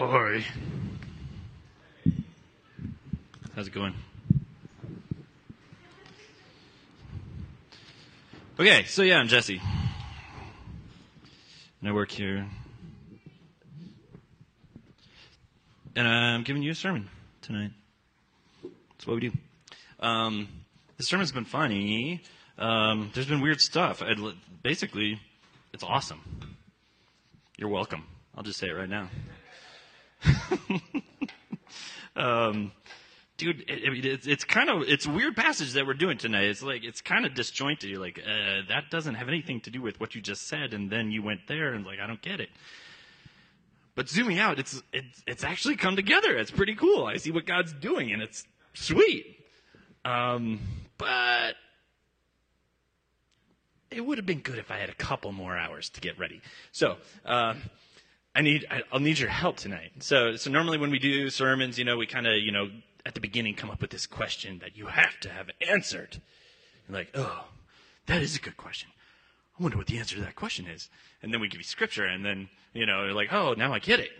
Ahoy. How's it going? Okay, so yeah, I'm Jesse. And I work here. And I'm giving you a sermon tonight. That's what we do. Um, the sermon's been funny. Um, there's been weird stuff. I'd, basically, it's awesome. You're welcome. I'll just say it right now. um, dude, it, I mean, it's, it's kind of it's weird passage that we're doing tonight. It's like it's kind of disjointed. You're like, uh, that doesn't have anything to do with what you just said, and then you went there, and like, I don't get it. But zooming out, it's it's it's actually come together. It's pretty cool. I see what God's doing, and it's sweet. Um, but it would have been good if I had a couple more hours to get ready. So, uh, I need, I, will need your help tonight. So, so normally when we do sermons, you know, we kind of, you know, at the beginning come up with this question that you have to have answered. You're like, oh, that is a good question. I wonder what the answer to that question is. And then we give you scripture, and then, you know, you're like, oh, now I get it.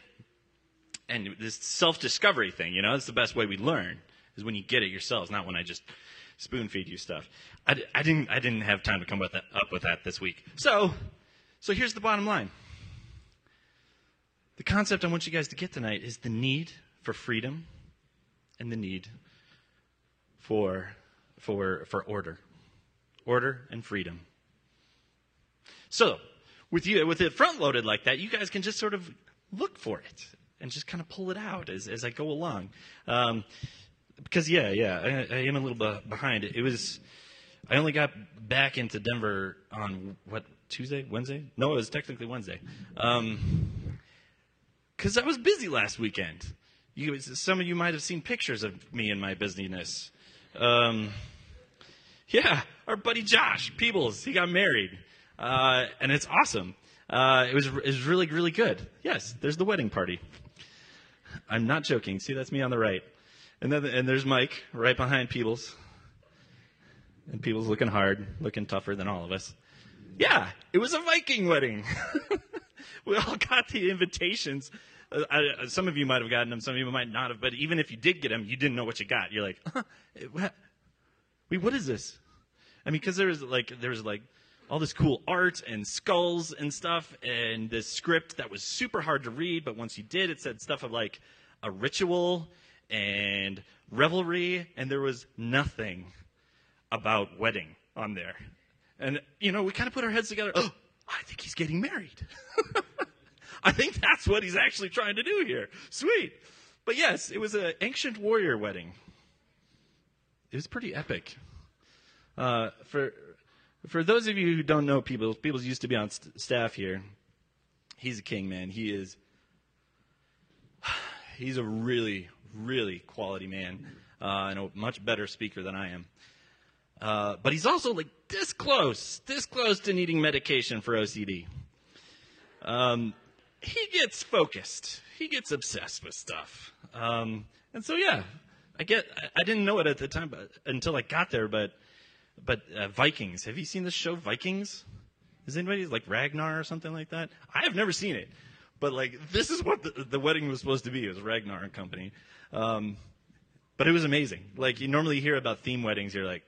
And this self-discovery thing, you know, that's the best way we learn, is when you get it yourselves, not when I just spoon feed you stuff. I, I didn't, I didn't have time to come with that, up with that this week. So, so here's the bottom line. The concept I want you guys to get tonight is the need for freedom and the need for, for, for order. Order and freedom. So, with you, with it front loaded like that, you guys can just sort of look for it and just kind of pull it out as, as I go along. Um, because yeah, yeah, I, I, am a little behind. It was, I only got back into Denver on what Tuesday, Wednesday? No, it was technically Wednesday. Um, because I was busy last weekend. You, some of you might have seen pictures of me and my busyness. Um, yeah, our buddy Josh Peebles, he got married, uh, and it's awesome. Uh, it was it was really really good. Yes, there's the wedding party. I'm not joking. See, that's me on the right, and then and there's Mike right behind Peebles, and Peebles looking hard, looking tougher than all of us. Yeah, it was a Viking wedding. we all got the invitations. I, some of you might have gotten them, some of you might not have. But even if you did get them, you didn't know what you got. You're like, huh, eh, what? wait, what is this? I mean, because there was like there was like all this cool art and skulls and stuff, and this script that was super hard to read. But once you did, it said stuff of like a ritual and revelry, and there was nothing about wedding on there. And you know, we kind of put our heads together. Oh, I think he's getting married. I think that's what he's actually trying to do here. Sweet. But yes, it was an ancient warrior wedding. It was pretty epic. Uh, for for those of you who don't know Peebles, Peebles used to be on st- staff here. He's a king, man. He is. He's a really, really quality man, uh, and a much better speaker than I am. Uh, but he's also like this close, this close to needing medication for OCD. Um, he gets focused. He gets obsessed with stuff. Um, and so, yeah, I get. I didn't know it at the time, but until I got there. But, but uh, Vikings. Have you seen this show, Vikings? Is anybody like Ragnar or something like that? I have never seen it, but like this is what the, the wedding was supposed to be. It was Ragnar and company. Um, but it was amazing. Like you normally hear about theme weddings, you're like,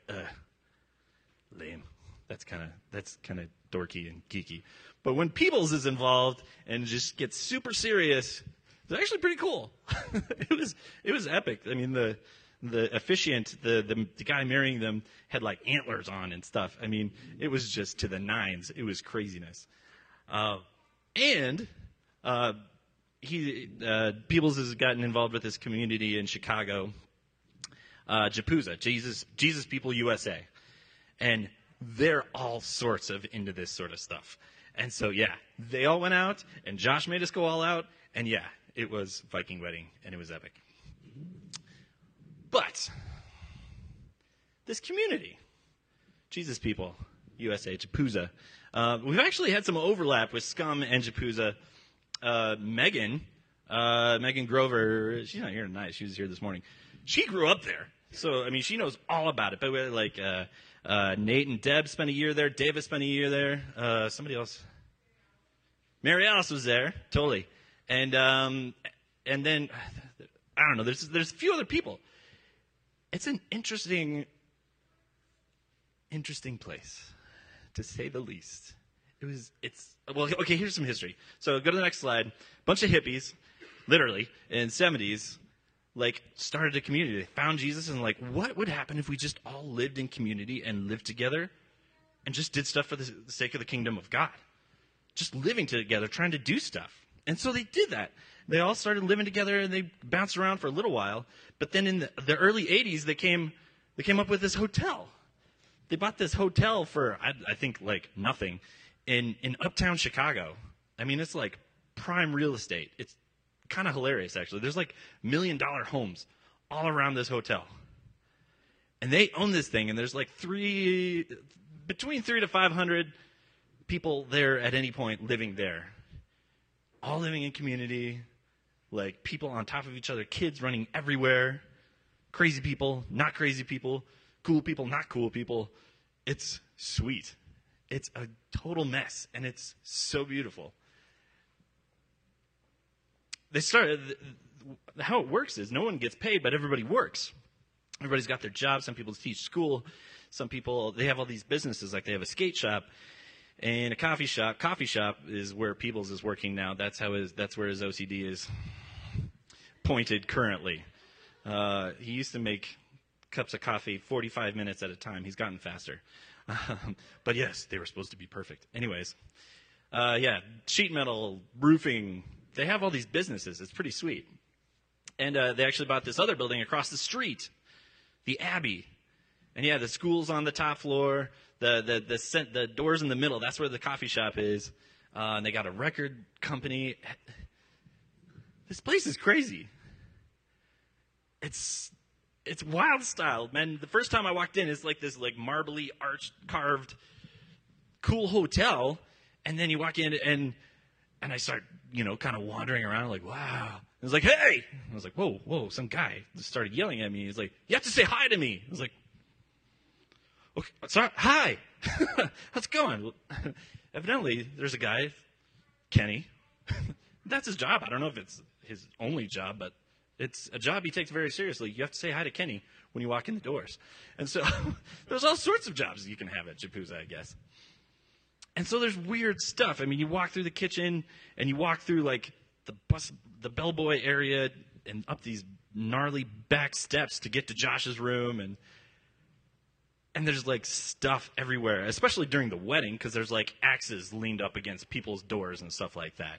lame. That's kind of that's kind of dorky and geeky. But when Peebles is involved and just gets super serious, it's actually pretty cool. it was it was epic. I mean the the officiant, the, the, the guy marrying them had like antlers on and stuff. I mean, it was just to the nines. It was craziness. Uh, and uh, he uh, Peebles has gotten involved with this community in Chicago, uh, JPUSA, Jesus Jesus People USA, and they're all sorts of into this sort of stuff. And so, yeah, they all went out, and Josh made us go all out, and yeah, it was Viking wedding, and it was epic. But this community, Jesus people, USA, JPUSA, uh, we've actually had some overlap with Scum and JPUSA. Uh, Megan, uh, Megan Grover, she's not here tonight. She was here this morning. She grew up there, so I mean, she knows all about it. But like uh, uh, Nate and Deb spent a year there. David spent a year there. Uh, somebody else. Mary Alice was there, totally. And um, and then I don't know. There's there's a few other people. It's an interesting, interesting place, to say the least. It was. It's well. Okay. Here's some history. So go to the next slide. Bunch of hippies, literally in 70s, like started a community. They found Jesus and like, what would happen if we just all lived in community and lived together, and just did stuff for the sake of the kingdom of God, just living together, trying to do stuff. And so they did that. They all started living together and they bounced around for a little while. But then in the, the early 80s, they came, they came up with this hotel. They bought this hotel for, I, I think, like nothing in, in uptown Chicago. I mean, it's like prime real estate. It's kind of hilarious, actually. There's like million dollar homes all around this hotel. And they own this thing, and there's like three, between three to 500 people there at any point living there. All living in community, like people on top of each other, kids running everywhere, crazy people, not crazy people, cool people, not cool people. It's sweet. It's a total mess, and it's so beautiful. They started, how it works is no one gets paid, but everybody works. Everybody's got their job. Some people teach school. Some people, they have all these businesses, like they have a skate shop and a coffee shop. Coffee shop is where Peebles is working now. That's how his, that's where his OCD is pointed currently. Uh, he used to make cups of coffee 45 minutes at a time. He's gotten faster. Um, but yes, they were supposed to be perfect. Anyways, uh, yeah, sheet metal, roofing. They have all these businesses. It's pretty sweet. And uh, they actually bought this other building across the street, the Abbey. And yeah, the school's on the top floor. The the the, the doors in the middle. That's where the coffee shop is. Uh, and they got a record company. This place is crazy. It's it's wild style, man. The first time I walked in, it's like this like marbly arched carved cool hotel, and then you walk in and and I start you know kind of wandering around like wow. I was like hey, I was like whoa whoa. Some guy just started yelling at me. He's like you have to say hi to me. I was like okay, sorry, hi, how's it going? Evidently, there's a guy, Kenny. That's his job. I don't know if it's his only job, but it's a job he takes very seriously. You have to say hi to Kenny when you walk in the doors. And so there's all sorts of jobs you can have at Japuza, I guess. And so there's weird stuff. I mean, you walk through the kitchen and you walk through like the bus, the bellboy area and up these gnarly back steps to get to Josh's room and and there's like stuff everywhere, especially during the wedding because there's like axes leaned up against people's doors and stuff like that.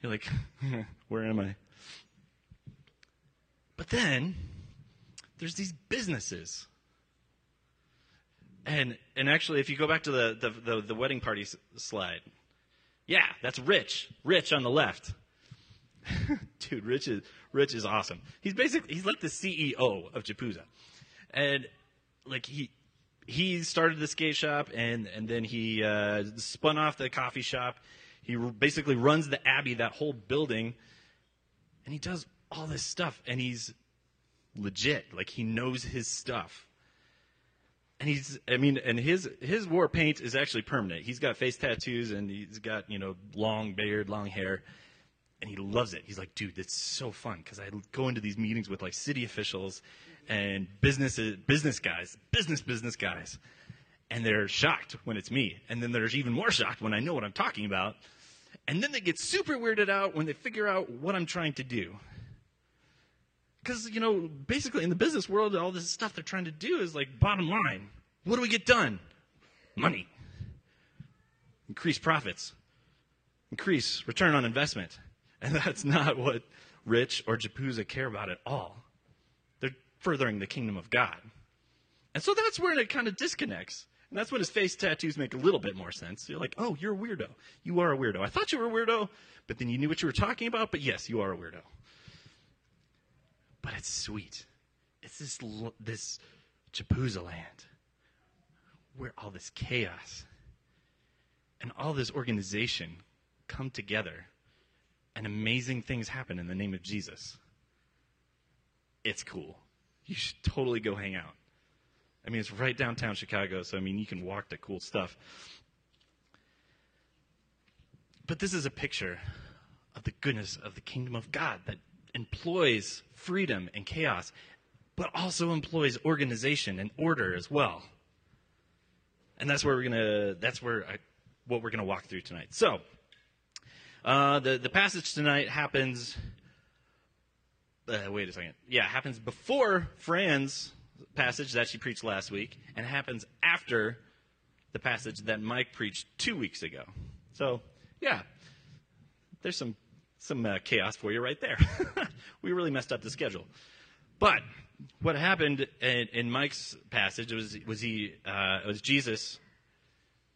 You're like, where am I? But then there's these businesses. And and actually, if you go back to the, the, the, the wedding party s- slide, yeah, that's Rich. Rich on the left. Dude, Rich is Rich is awesome. He's basically he's like the CEO of Japuza, and like he he started the skate shop and and then he uh, spun off the coffee shop. He basically runs the Abbey, that whole building, and he does all this stuff, and he's legit. Like he knows his stuff. And he's, I mean, and his his war paint is actually permanent. He's got face tattoos and he's got you know long beard, long hair, and he loves it. He's like, dude, that's so fun because I go into these meetings with like city officials and business business guys, business business guys, and they're shocked when it's me, and then they're even more shocked when I know what I'm talking about, and then they get super weirded out when they figure out what I'm trying to do. Because, you know, basically in the business world, all this stuff they're trying to do is like bottom line. What do we get done? Money. Increase profits. Increase return on investment. And that's not what Rich or Japuza care about at all. They're furthering the kingdom of God. And so that's where it kind of disconnects. And that's when his face tattoos make a little bit more sense. You're like, oh, you're a weirdo. You are a weirdo. I thought you were a weirdo, but then you knew what you were talking about. But yes, you are a weirdo but it's sweet. It's this this Japuza land where all this chaos and all this organization come together and amazing things happen in the name of Jesus. It's cool. You should totally go hang out. I mean, it's right downtown Chicago, so I mean, you can walk to cool stuff. But this is a picture of the goodness of the kingdom of God that employs freedom and chaos, but also employs organization and order as well. And that's where we're gonna. That's where I, what we're gonna walk through tonight. So, uh, the the passage tonight happens. Uh, wait a second. Yeah, happens before Fran's passage that she preached last week, and happens after the passage that Mike preached two weeks ago. So, yeah, there's some some uh, chaos for you right there. we really messed up the schedule. But what happened in, in Mike's passage was was he uh, was Jesus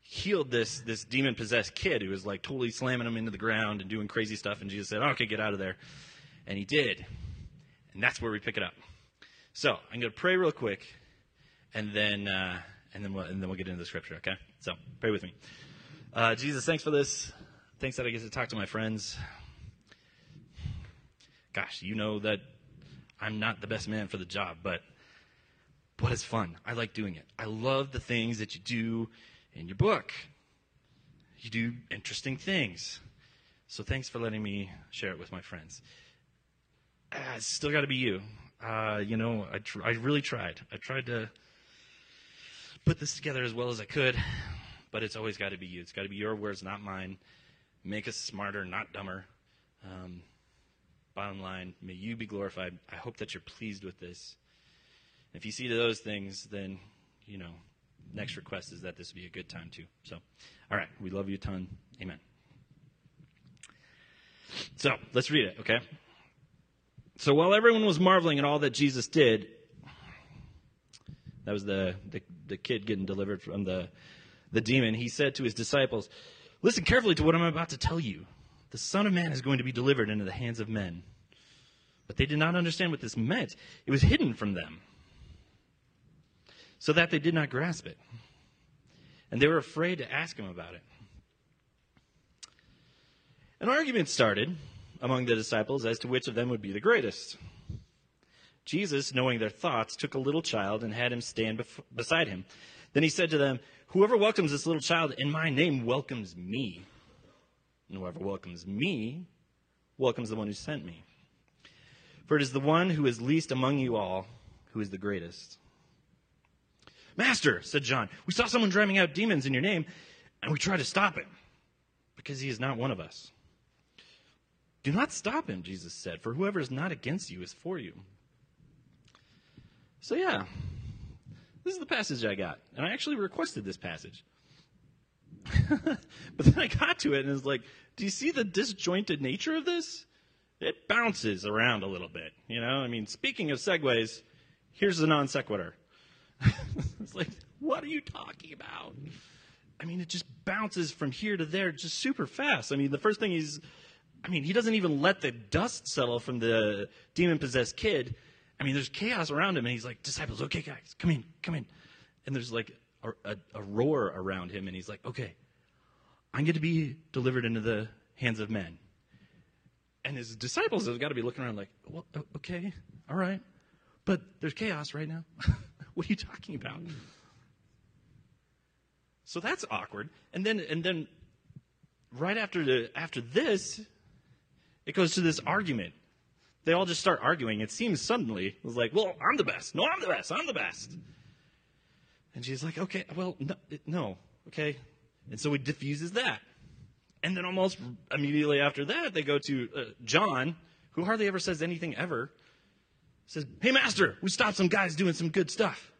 healed this this demon possessed kid who was like totally slamming him into the ground and doing crazy stuff, and Jesus said, oh, "Okay, get out of there," and he did, and that's where we pick it up. So I'm going to pray real quick, and then uh, and then we'll and then we'll get into the scripture. Okay, so pray with me. Uh, Jesus, thanks for this. Thanks that I get to talk to my friends. Gosh, you know that I'm not the best man for the job, but but it's fun. I like doing it. I love the things that you do in your book. You do interesting things. So thanks for letting me share it with my friends. Uh, it's still got to be you. Uh, you know, I, tr- I really tried. I tried to put this together as well as I could, but it's always got to be you. It's got to be your words, not mine. Make us smarter, not dumber. Um, bottom line, may you be glorified. I hope that you're pleased with this. If you see to those things, then, you know, next request is that this be a good time too. So, all right, we love you a ton. Amen. So, let's read it, okay? So while everyone was marveling at all that Jesus did, that was the, the, the kid getting delivered from the, the demon, he said to his disciples, Listen carefully to what I'm about to tell you. The Son of Man is going to be delivered into the hands of men. But they did not understand what this meant. It was hidden from them, so that they did not grasp it. And they were afraid to ask him about it. An argument started among the disciples as to which of them would be the greatest. Jesus, knowing their thoughts, took a little child and had him stand bef- beside him. Then he said to them, Whoever welcomes this little child in my name welcomes me. And whoever welcomes me welcomes the one who sent me. For it is the one who is least among you all who is the greatest. Master, said John, we saw someone driving out demons in your name, and we tried to stop him because he is not one of us. Do not stop him, Jesus said, for whoever is not against you is for you. So, yeah, this is the passage I got. And I actually requested this passage. but then I got to it and it's like, do you see the disjointed nature of this? It bounces around a little bit, you know? I mean, speaking of segues, here's the non sequitur. it's like, what are you talking about? I mean, it just bounces from here to there just super fast. I mean, the first thing he's I mean, he doesn't even let the dust settle from the demon possessed kid. I mean, there's chaos around him, and he's like, disciples, okay, guys, come in, come in. And there's like a, a, a roar around him, and he's like, okay, I'm going to be delivered into the hands of men. And his disciples have got to be looking around like, well, okay, all right. But there's chaos right now. what are you talking about? So that's awkward. And then, and then right after the, after this, it goes to this argument. They all just start arguing. It seems suddenly, it was like, well, I'm the best. No, I'm the best. I'm the best. And she's like, okay, well, no, no okay. And so he diffuses that. And then almost immediately after that, they go to uh, John, who hardly ever says anything ever, says, hey, master, we stopped some guys doing some good stuff.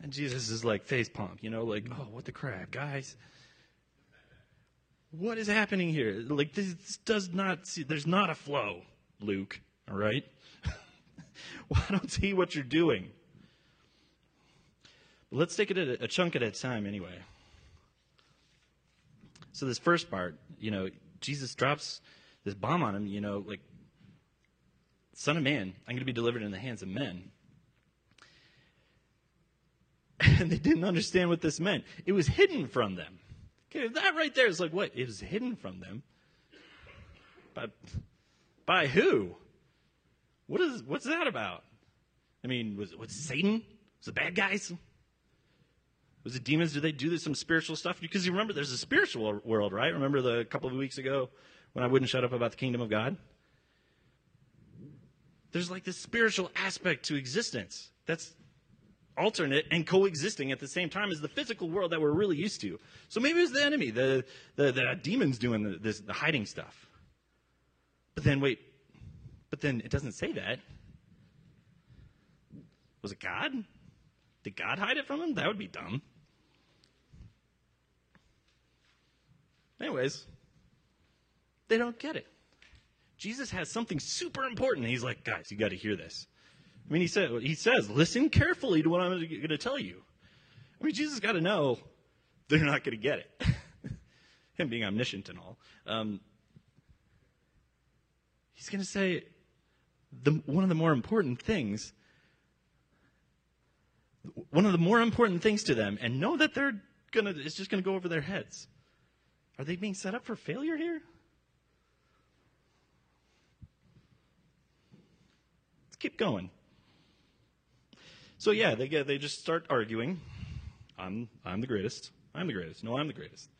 And Jesus is like face palm, you know, like, oh, what the crap, guys what is happening here? Like, this does not see, there's not a flow, Luke, all right? well, I don't see what you're doing. But let's take it a, a chunk at a time anyway. So, this first part, you know, Jesus drops this bomb on him, you know, like, Son of Man, I'm going to be delivered in the hands of men. And they didn't understand what this meant. It was hidden from them. Okay, that right there is like what? It was hidden from them. But by who? What is what's that about? I mean, was was Satan? Was it bad guys? Was it demons? Did they do some spiritual stuff? Because you remember there's a spiritual world, right? Remember the couple of weeks ago when I wouldn't shut up about the kingdom of God? There's like this spiritual aspect to existence that's alternate and coexisting at the same time as the physical world that we're really used to. So maybe it's the enemy, the, the, the demons doing the, this, the hiding stuff. But then, wait, but then it doesn't say that. Was it God? Did God hide it from him? That would be dumb. Anyways, they don't get it. Jesus has something super important. He's like, guys, you got to hear this. I mean, he said he says, listen carefully to what I'm going to tell you. I mean, Jesus got to know they're not going to get it. Him being omniscient and all. Um, he's going to say the, one of the more important things. One of the more important things to them, and know that they're gonna. It's just going to go over their heads. Are they being set up for failure here? Let's keep going. So yeah, they get they just start arguing. I'm I'm the greatest. I'm the greatest. No, I'm the greatest.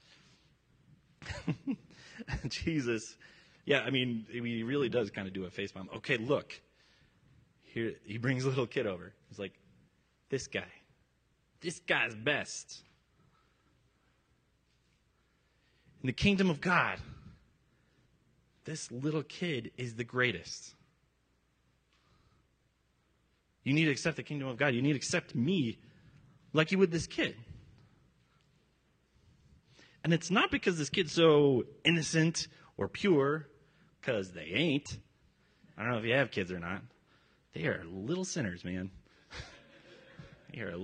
Jesus. Yeah, I mean, he really does kind of do a face bomb. Okay, look. Here he brings a little kid over. He's like, this guy. This guy's best. In the kingdom of God, this little kid is the greatest. You need to accept the kingdom of God. You need to accept me like you would this kid. And it's not because this kid's so innocent or pure, because they ain't. I don't know if you have kids or not. They are little sinners, man. they are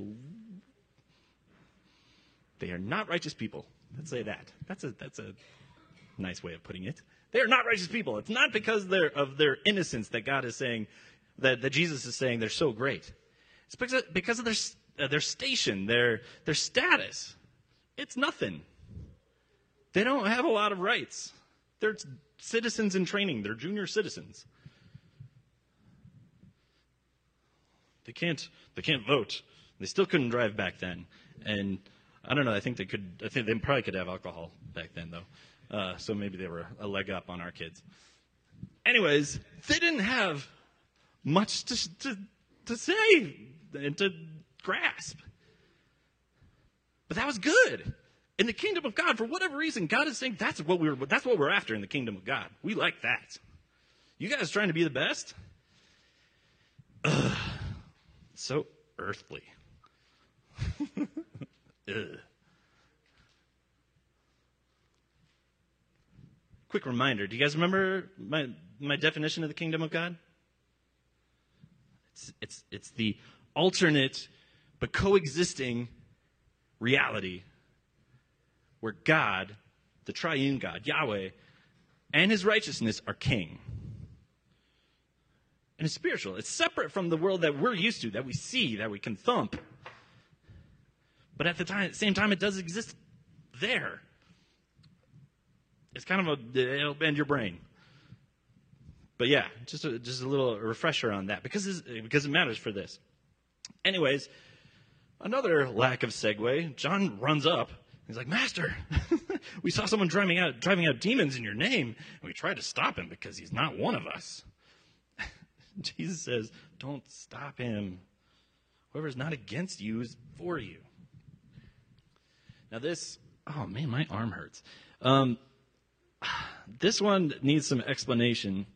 they are not righteous people. Let's say that. That's a that's a nice way of putting it. They are not righteous people. It's not because they're of their innocence that God is saying that, that Jesus is saying they're so great. It's because of, because of their, uh, their station, their, their status. It's nothing. They don't have a lot of rights. They're citizens in training, they're junior citizens. They can't, they can't vote. They still couldn't drive back then. And I don't know, I think they could, I think they probably could have alcohol back then, though. Uh, so maybe they were a leg up on our kids. Anyways, they didn't have much to, to, to say and to grasp. But that was good. In the kingdom of God, for whatever reason, God is saying that's what we're that's what we're after in the kingdom of God. We like that. You guys trying to be the best? Ugh. So earthly. Quick reminder, do you guys remember my my definition of the kingdom of God? It's, it's, it's the alternate but coexisting reality where God, the triune God, Yahweh, and his righteousness are king. And it's spiritual. It's separate from the world that we're used to, that we see, that we can thump. But at the time, same time, it does exist there. It's kind of a, it'll bend your brain. But yeah, just a, just a little refresher on that because because it matters for this. Anyways, another lack of segue. John runs up. He's like, Master, we saw someone driving out driving out demons in your name, and we tried to stop him because he's not one of us. Jesus says, Don't stop him. Whoever's not against you is for you. Now this, oh man, my arm hurts. Um, this one needs some explanation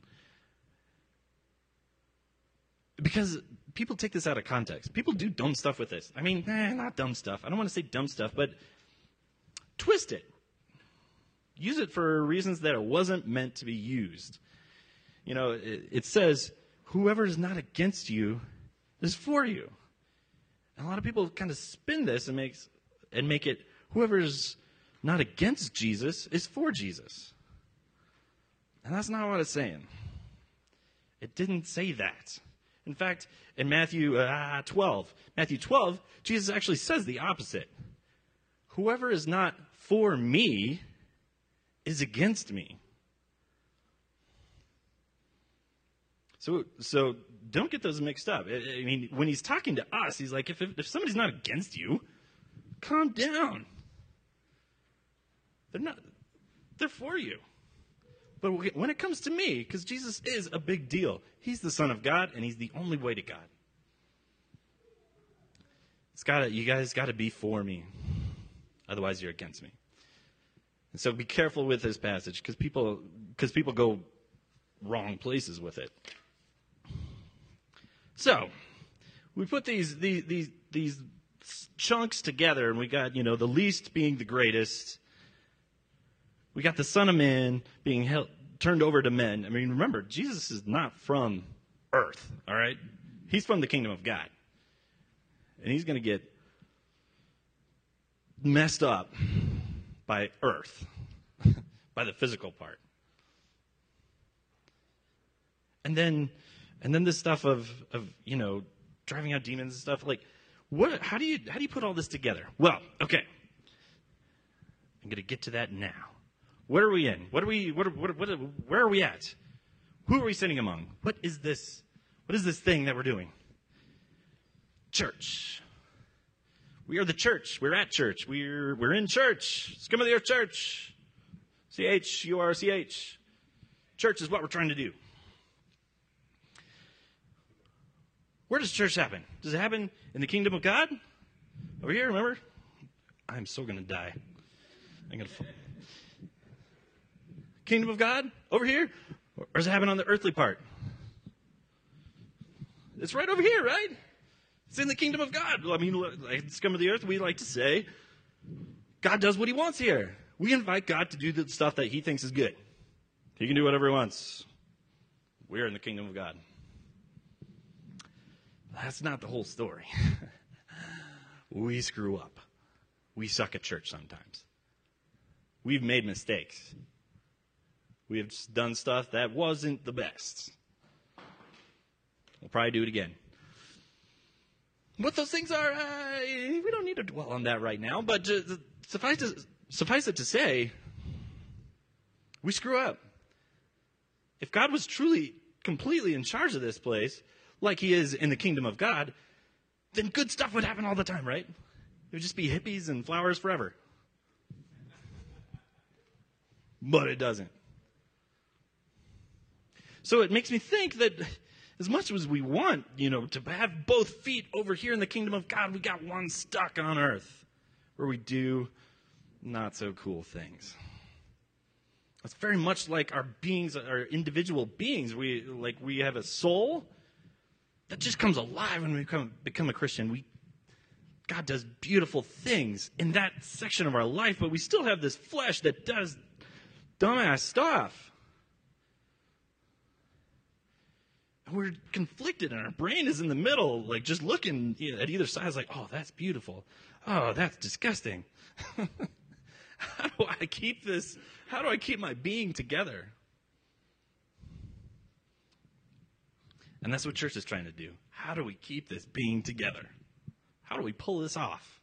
because people take this out of context. People do dumb stuff with this. I mean, eh, not dumb stuff. I don't want to say dumb stuff, but twist it. Use it for reasons that it wasn't meant to be used. You know, it, it says, whoever is not against you is for you. And a lot of people kind of spin this and makes and make it whoever is not against Jesus is for Jesus. And that's not what it's saying. It didn't say that. In fact, in Matthew uh, 12, Matthew 12, Jesus actually says the opposite. Whoever is not for me is against me. So, so don't get those mixed up. I, mean, when he's talking to us, he's like, if, if somebody's not against you, calm down. They're not, they're for you. But when it comes to me, because Jesus is a big deal, he's the Son of God and he's the only way to God. It's gotta, you guys got to be for me. Otherwise, you're against me. And so be careful with this passage because people, because people go wrong places with it. So, we put these, these, these, these chunks together and we got, you know, the least being the greatest. We got the Son of Man being held, turned over to men. I mean, remember, Jesus is not from earth, all right? He's from the kingdom of God. And he's going to get messed up by earth, by the physical part. And then and then this stuff of of, you know, driving out demons and stuff like what how do you how do you put all this together? Well, okay. I'm going to get to that now. What are we in? What are we what, are, what, what where are we at? Who are we sitting among? What is this what is this thing that we're doing? Church. We are the church. We're at church. We're, we're in church. Scum of the earth church. C H U R C H. Church is what we're trying to do. Where does church happen? Does it happen in the kingdom of God? Over here, remember? I'm so going to die. I'm going to. Kingdom of God? Over here? Or does it happen on the earthly part? It's right over here, right? It's in the kingdom of God. I mean, like scum of the earth, we like to say, God does what he wants here. We invite God to do the stuff that he thinks is good. He can do whatever he wants. We're in the kingdom of God. That's not the whole story. we screw up. We suck at church sometimes. We've made mistakes. We have done stuff that wasn't the best. We'll probably do it again. What those things are, uh, we don't need to dwell on that right now, but uh, suffice, to, suffice it to say, we screw up. If God was truly, completely in charge of this place, like he is in the kingdom of God, then good stuff would happen all the time, right? It would just be hippies and flowers forever. But it doesn't. So it makes me think that as much as we want, you know, to have both feet over here in the kingdom of God, we got one stuck on earth where we do not so cool things. It's very much like our beings, our individual beings. We like we have a soul that just comes alive when we become, become a Christian. We God does beautiful things in that section of our life, but we still have this flesh that does dumbass stuff. We're conflicted and our brain is in the middle, like just looking at either side. It's like, oh, that's beautiful. Oh, that's disgusting. how do I keep this? How do I keep my being together? And that's what church is trying to do. How do we keep this being together? How do we pull this off?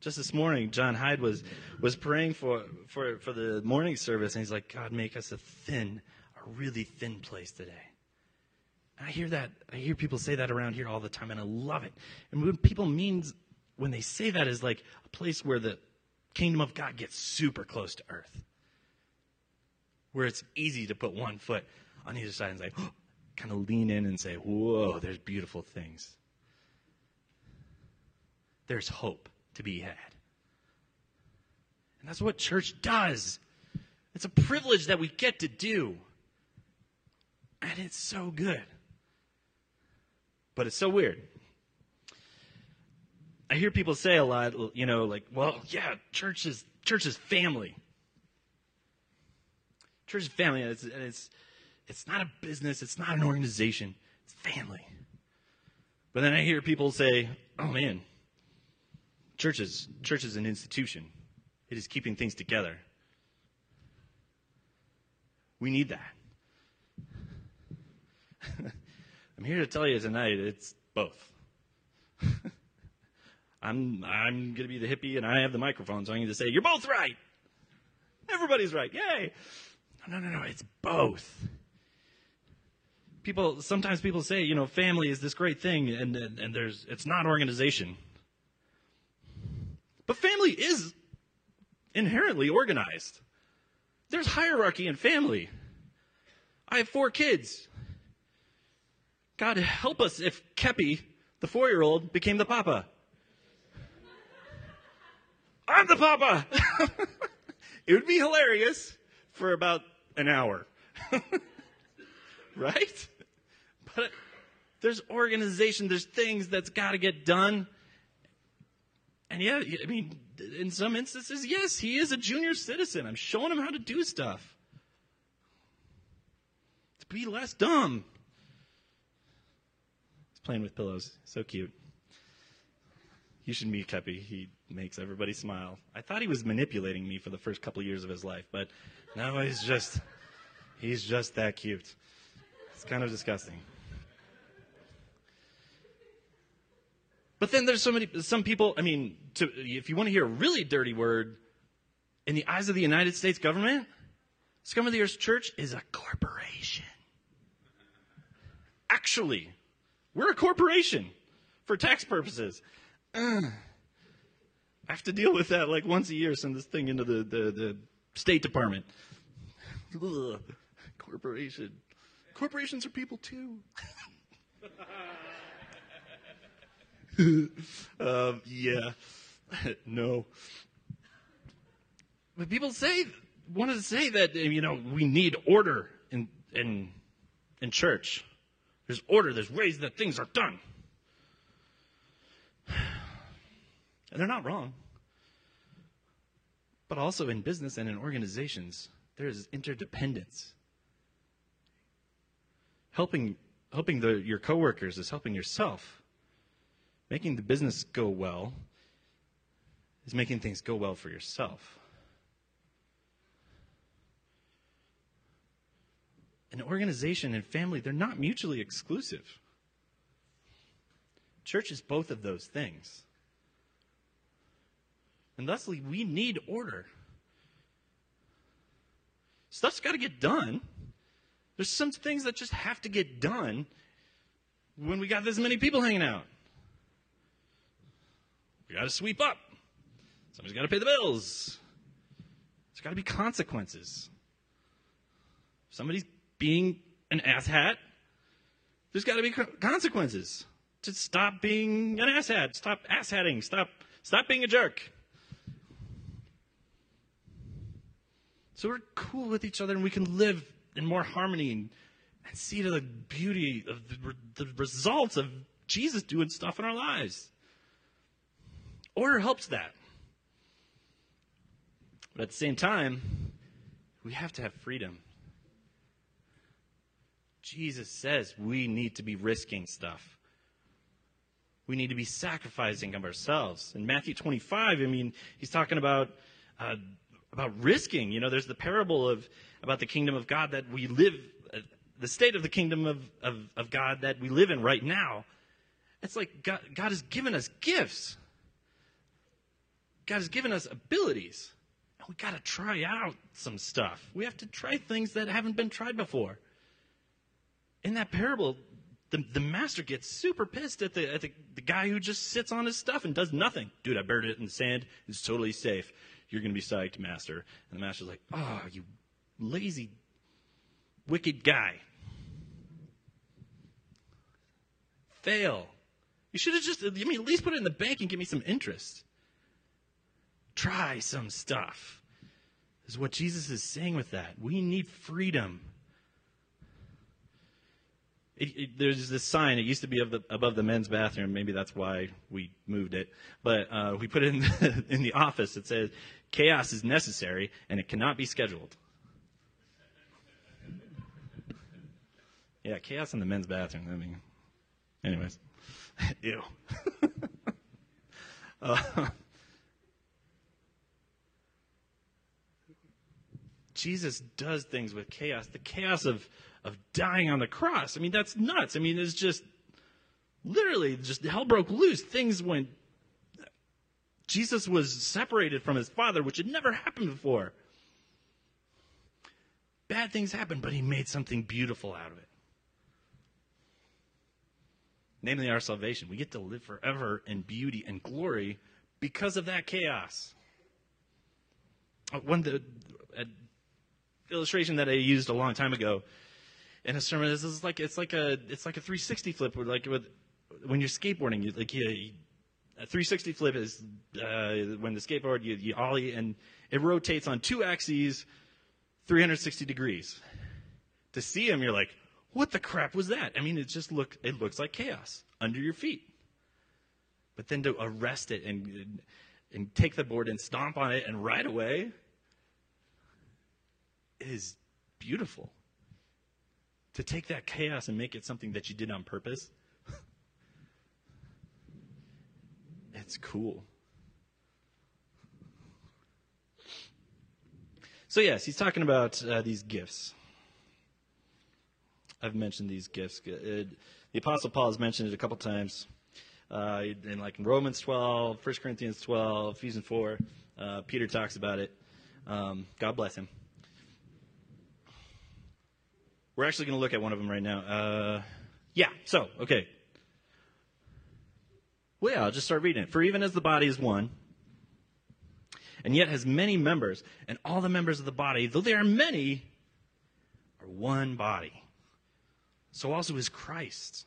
Just this morning, John Hyde was was praying for for for the morning service, and he's like, God, make us a thin a really thin place today. And I hear that, I hear people say that around here all the time, and I love it. And what people mean when they say that is like a place where the kingdom of God gets super close to earth, where it's easy to put one foot on either side and say, oh, kind of lean in and say, whoa, there's beautiful things. There's hope to be had. And that's what church does. It's a privilege that we get to do. And it's so good. But it's so weird. I hear people say a lot, you know, like, well, yeah, church is, church is family. Church is family. And it's, and it's, it's not a business. It's not an organization. It's family. But then I hear people say, oh man, church is, church is an institution. It is keeping things together. We need that. I'm here to tell you tonight it's both. I'm I'm gonna be the hippie and I have the microphone, so I'm gonna say, You're both right. Everybody's right. Yay. No, no, no, no, it's both. People sometimes people say, you know, family is this great thing and, and, and there's it's not organization. But family is inherently organized. There's hierarchy in family. I have four kids. God help us if Kepi, the four year old, became the papa. I'm the papa! it would be hilarious for about an hour. right? But there's organization, there's things that's got to get done. And yeah, I mean, in some instances, yes, he is a junior citizen. I'm showing him how to do stuff. To be less dumb. Playing with pillows. So cute. You should meet Kepi. He makes everybody smile. I thought he was manipulating me for the first couple of years of his life, but now he's just he's just that cute. It's kind of disgusting. But then there's so many some people, I mean, to, if you want to hear a really dirty word, in the eyes of the United States government, Scum of the Earth Church is a corporation. Actually, we're a corporation for tax purposes. I have to deal with that like once a year, send this thing into the, the, the State Department. Ugh, corporation. Corporations are people too. um, yeah. no. But people say, wanted to say that, you know, we need order in, in, in church. There's order, there's ways that things are done. And they're not wrong. But also in business and in organizations, there is interdependence. Helping, helping the, your coworkers is helping yourself. Making the business go well is making things go well for yourself. An organization and family, they're not mutually exclusive. Church is both of those things. And thusly, we need order. Stuff's got to get done. There's some things that just have to get done when we got this many people hanging out. We got to sweep up. Somebody's got to pay the bills. There's got to be consequences. somebody's being an asshat, there's got to be consequences. To stop being an asshat, stop asshatting, stop, stop being a jerk. So we're cool with each other and we can live in more harmony and, and see the beauty of the, the results of Jesus doing stuff in our lives. Order helps that. But at the same time, we have to have freedom. Jesus says we need to be risking stuff. We need to be sacrificing of ourselves. In Matthew 25, I mean, he's talking about uh, about risking. You know, there's the parable of about the kingdom of God that we live, uh, the state of the kingdom of, of, of God that we live in right now. It's like God, God has given us gifts. God has given us abilities. And we got to try out some stuff. We have to try things that haven't been tried before. In that parable, the, the master gets super pissed at, the, at the, the guy who just sits on his stuff and does nothing. Dude, I buried it in the sand. It's totally safe. You're going to be psyched, master. And the master's like, oh, you lazy, wicked guy. Fail. You should have just, I mean, at least put it in the bank and give me some interest. Try some stuff. Is what Jesus is saying with that. We need freedom. It, it, there's this sign. It used to be the, above the men's bathroom. Maybe that's why we moved it. But uh, we put it in the, in the office. It says, Chaos is necessary and it cannot be scheduled. Yeah, chaos in the men's bathroom. I mean, anyways, ew. uh, Jesus does things with chaos. The chaos of, of dying on the cross. I mean, that's nuts. I mean, it's just literally just hell broke loose. Things went Jesus was separated from his father, which had never happened before. Bad things happened, but he made something beautiful out of it. Namely, our salvation. We get to live forever in beauty and glory because of that chaos. Uh, one, the, uh, illustration that I used a long time ago in a sermon. This is like it's like a it's like a 360 flip. Like with when you're skateboarding, you, like you, a 360 flip is uh, when the skateboard you, you ollie and it rotates on two axes, 360 degrees. To see him, you're like, what the crap was that? I mean, it just look it looks like chaos under your feet. But then to arrest it and and take the board and stomp on it and ride away is beautiful. To take that chaos and make it something that you did on purpose, it's cool. So, yes, he's talking about uh, these gifts. I've mentioned these gifts. Uh, the Apostle Paul has mentioned it a couple times. Uh, in like Romans 12, 1 Corinthians 12, Ephesians 4, uh, Peter talks about it. Um, God bless him. We're actually going to look at one of them right now. Uh, yeah, so, okay. Well, yeah, I'll just start reading it. For even as the body is one, and yet has many members, and all the members of the body, though they are many, are one body. So also is Christ.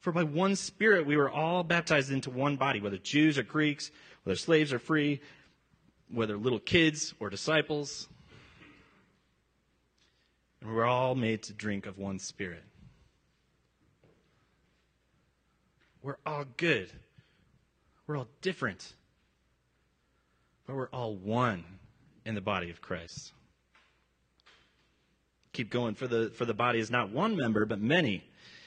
For by one Spirit we were all baptized into one body, whether Jews or Greeks, whether slaves or free, whether little kids or disciples. And we're all made to drink of one Spirit. We're all good. We're all different. But we're all one in the body of Christ. Keep going, for the, for the body is not one member, but many.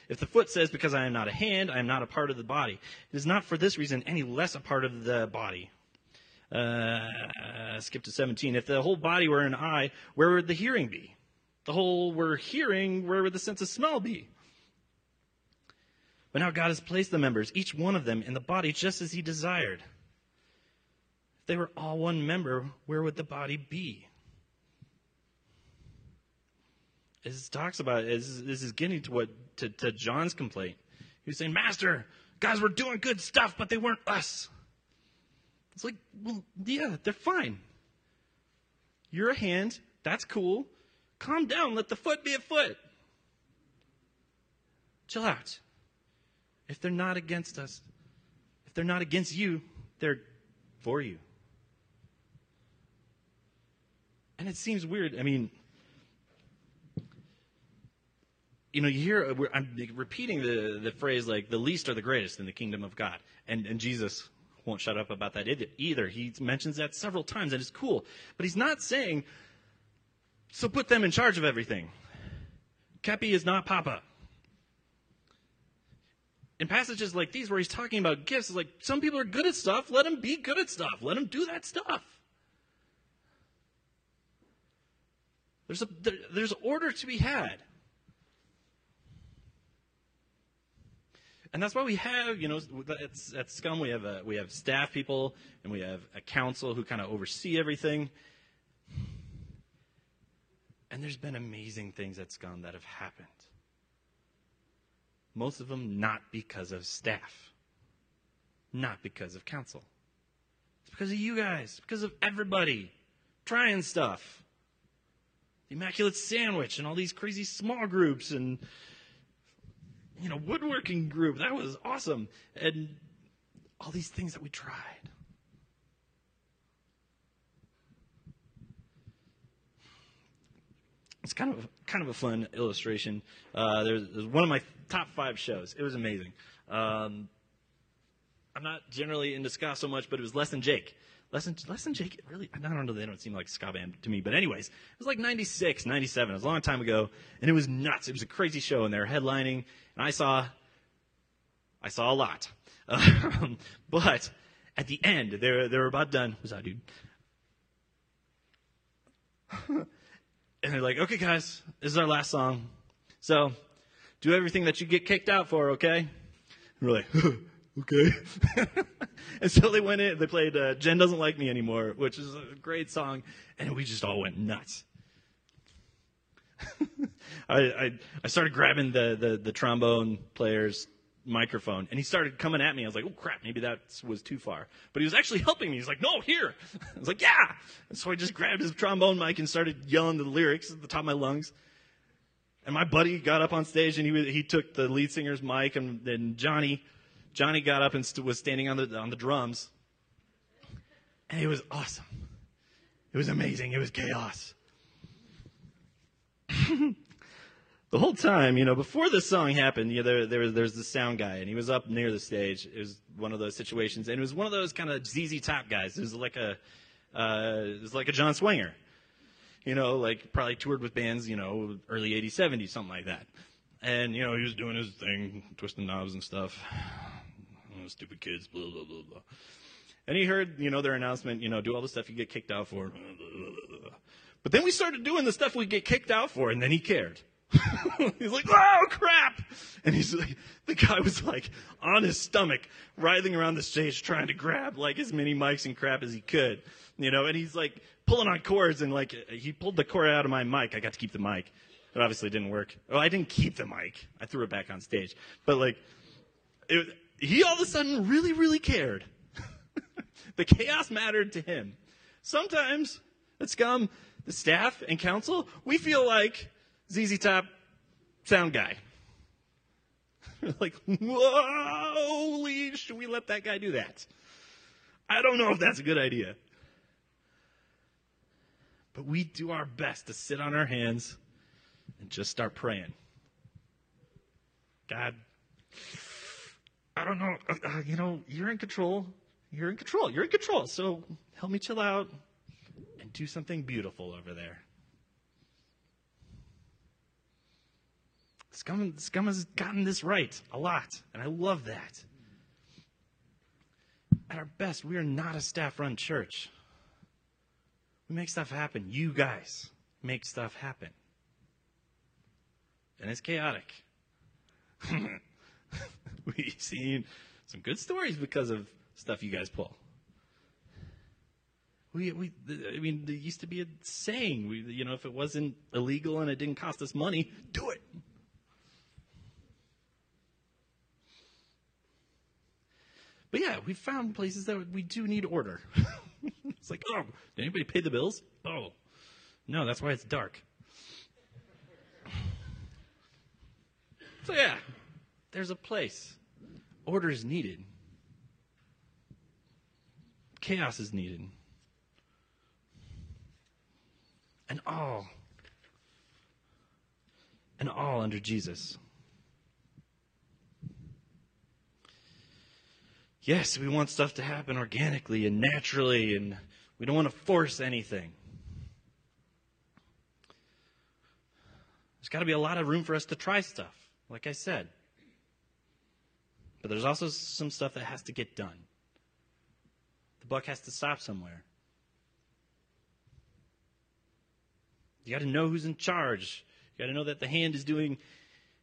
If the foot says, Because I am not a hand, I am not a part of the body, it is not for this reason any less a part of the body. Uh, skip to 17. If the whole body were an eye, where would the hearing be? The whole we're hearing, where would the sense of smell be? But now God has placed the members, each one of them, in the body just as He desired. If they were all one member, where would the body be? This talks about this is getting to what to, to John's complaint. He was saying, Master, guys were doing good stuff, but they weren't us. It's like, well, yeah, they're fine. You're a hand. That's cool. Calm down. Let the foot be a foot. Chill out. If they're not against us, if they're not against you, they're for you. And it seems weird. I mean, you know, you hear, I'm repeating the, the phrase like, the least are the greatest in the kingdom of God. And, and Jesus won't shut up about that either. He mentions that several times, and it's cool. But he's not saying, so put them in charge of everything. Kepi is not Papa. In passages like these where he's talking about gifts, it's like some people are good at stuff, let them be good at stuff. Let them do that stuff. There's a there, there's order to be had. and that's why we have, you know, at, at Scum we have a, we have staff people and we have a council who kind of oversee everything. And there's been amazing things at Scum that have happened. Most of them not because of staff, not because of council. It's because of you guys, because of everybody trying stuff. The Immaculate Sandwich and all these crazy small groups and you know, woodworking group. That was awesome. And all these things that we tried. It's kind of kind of a fun illustration. Uh, there's, there's, one of my top five shows. It was amazing. Um, I'm not generally into ska so much, but it was Less Than Jake. Less Than, Less Than Jake, really, I don't know, they don't seem like ska band to me. But anyways, it was like 96, 97. It was a long time ago, and it was nuts. It was a crazy show, and they were headlining, and I saw, I saw a lot. Um, but at the end, they were, they were about done. Was that dude? and they're like, okay, guys, this is our last song. So do everything that you get kicked out for, okay? And we're like, okay. and so they went in, they played uh, Jen Doesn't Like Me Anymore, which is a great song, and we just all went nuts. I, I, I started grabbing the, the, the trombone player's microphone and he started coming at me. I was like, oh crap, maybe that was too far. But he was actually helping me. He's like, no, here. I was like, yeah. And so I just grabbed his trombone mic and started yelling the lyrics at the top of my lungs. And my buddy got up on stage and he, he took the lead singer's mic and then Johnny, Johnny got up and st- was standing on the, on the drums. And it was awesome. It was amazing. It was chaos. the whole time, you know, before this song happened, you know, there, there was there's the sound guy, and he was up near the stage. It was one of those situations, and it was one of those kind of ZZ Top guys. It was like a, uh, it was like a John Swinger, you know, like probably toured with bands, you know, early '80s, '70s, something like that. And you know, he was doing his thing, twisting knobs and stuff. Stupid kids, blah blah blah blah. And he heard, you know, their announcement, you know, do all the stuff you get kicked out for. But then we started doing the stuff we get kicked out for, and then he cared. he's like, oh crap! And he's like, the guy was like on his stomach, writhing around the stage, trying to grab like as many mics and crap as he could, you know. And he's like pulling on cords, and like he pulled the cord out of my mic. I got to keep the mic. It obviously didn't work. Oh, I didn't keep the mic. I threw it back on stage. But like, it, he all of a sudden really, really cared. the chaos mattered to him. Sometimes at Scum, the staff and council, we feel like ZZ Top sound guy. like, holy, should we let that guy do that? I don't know if that's a good idea. But we do our best to sit on our hands and just start praying. God, I don't know. Uh, uh, you know, you're in control. You're in control. You're in control. So help me chill out and do something beautiful over there. Scum, Scum has gotten this right a lot, and I love that. At our best, we are not a staff run church. We make stuff happen. You guys make stuff happen. And it's chaotic. We've seen some good stories because of stuff you guys pull. We, we, I mean, there used to be a saying, we, you know, if it wasn't illegal and it didn't cost us money, do it. But yeah, we found places that we do need order. it's like, oh, did anybody pay the bills? Oh, no, that's why it's dark. So yeah, there's a place. Order is needed. Chaos is needed. And all, and all under Jesus. Yes, we want stuff to happen organically and naturally, and we don't want to force anything. There's got to be a lot of room for us to try stuff, like I said. But there's also some stuff that has to get done. The buck has to stop somewhere. You got to know who's in charge. You got to know that the hand is doing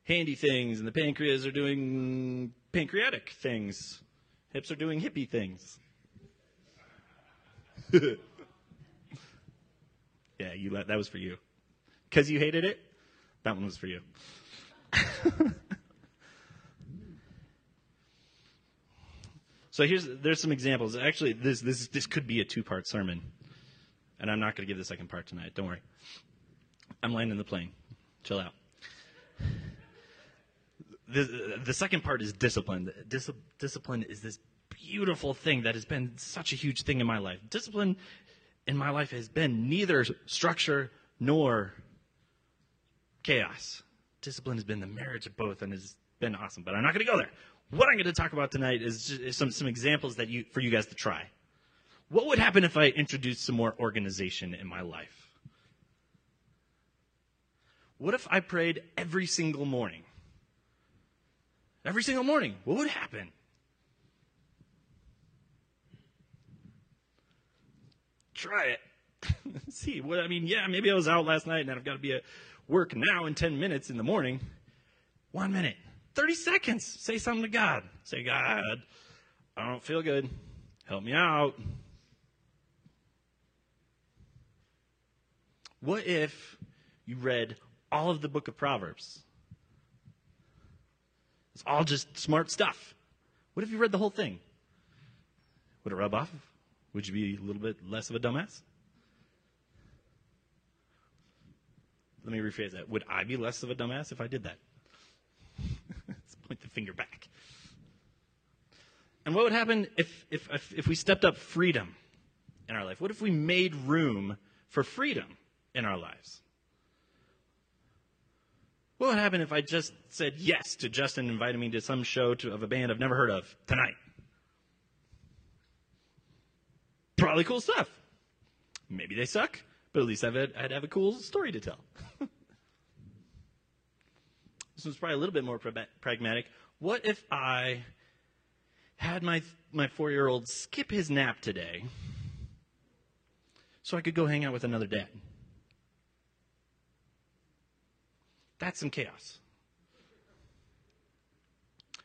handy things and the pancreas are doing pancreatic things. Hips are doing hippie things. yeah, you let, that was for you. Because you hated it? That one was for you. so here's there's some examples. Actually, this this this could be a two-part sermon. And I'm not going to give the second part tonight. Don't worry. I'm landing the plane. Chill out the, the second part is discipline. Dis- discipline is this beautiful thing that has been such a huge thing in my life. Discipline in my life has been neither structure nor chaos. Discipline has been the marriage of both and has been awesome, but I'm not going to go there. What I'm going to talk about tonight is, just, some, some examples that you, for you guys to try. What would happen if I introduced some more organization in my life? What if I prayed every single morning? Every single morning, what would happen? Try it. See, what I mean, yeah, maybe I was out last night and I've got to be at work now in 10 minutes in the morning. One minute, 30 seconds. Say something to God. Say, God, I don't feel good. Help me out. What if you read all of the book of Proverbs? It's all just smart stuff. What if you read the whole thing? Would it rub off? Would you be a little bit less of a dumbass? Let me rephrase that. Would I be less of a dumbass if I did that? Let's point the finger back. And what would happen if, if, if, if we stepped up freedom in our life? What if we made room for freedom in our lives? What would happen if I just said yes to Justin inviting me to some show to, of a band I've never heard of tonight? Probably cool stuff. Maybe they suck, but at least I'd, I'd have a cool story to tell. this one's probably a little bit more pragmatic. What if I had my, my four year old skip his nap today so I could go hang out with another dad? That's some chaos.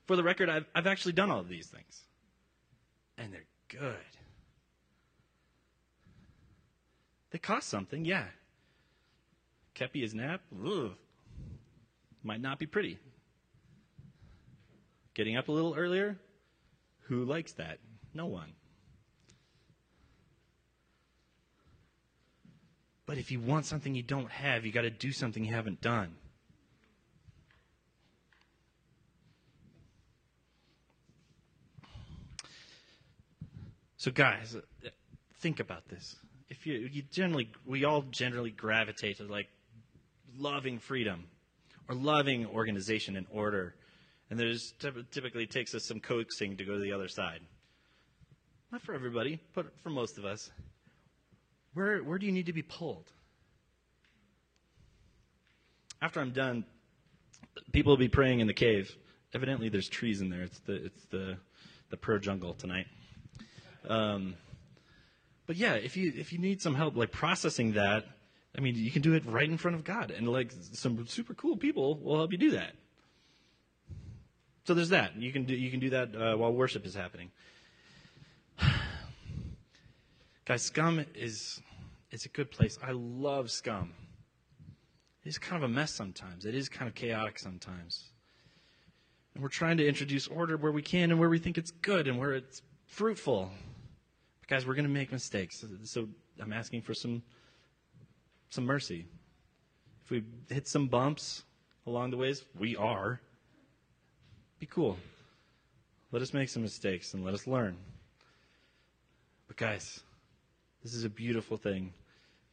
For the record, I've, I've actually done all of these things, and they're good. They cost something, yeah. Kepi his nap, ugh, might not be pretty. Getting up a little earlier, who likes that? No one. But if you want something you don't have, you got to do something you haven't done. So, guys, uh, think about this. If you, you generally, we all generally gravitate to like loving freedom or loving organization and order, and there's typically takes us some coaxing to go to the other side. Not for everybody, but for most of us. Where where do you need to be pulled? After I'm done, people will be praying in the cave. Evidently, there's trees in there. It's the it's the the prayer jungle tonight. Um, but yeah, if you if you need some help like processing that, I mean, you can do it right in front of God, and like some super cool people will help you do that. So there's that. You can do you can do that uh, while worship is happening. Guys, Scum is it's a good place. I love Scum. It's kind of a mess sometimes. It is kind of chaotic sometimes. And we're trying to introduce order where we can and where we think it's good and where it's fruitful. Guys, we're going to make mistakes. So I'm asking for some some mercy. If we hit some bumps along the ways, we are. Be cool. Let us make some mistakes and let us learn. But guys, this is a beautiful thing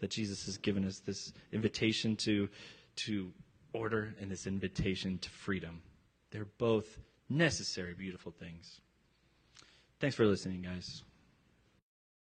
that Jesus has given us this invitation to to order and this invitation to freedom. They're both necessary beautiful things. Thanks for listening, guys.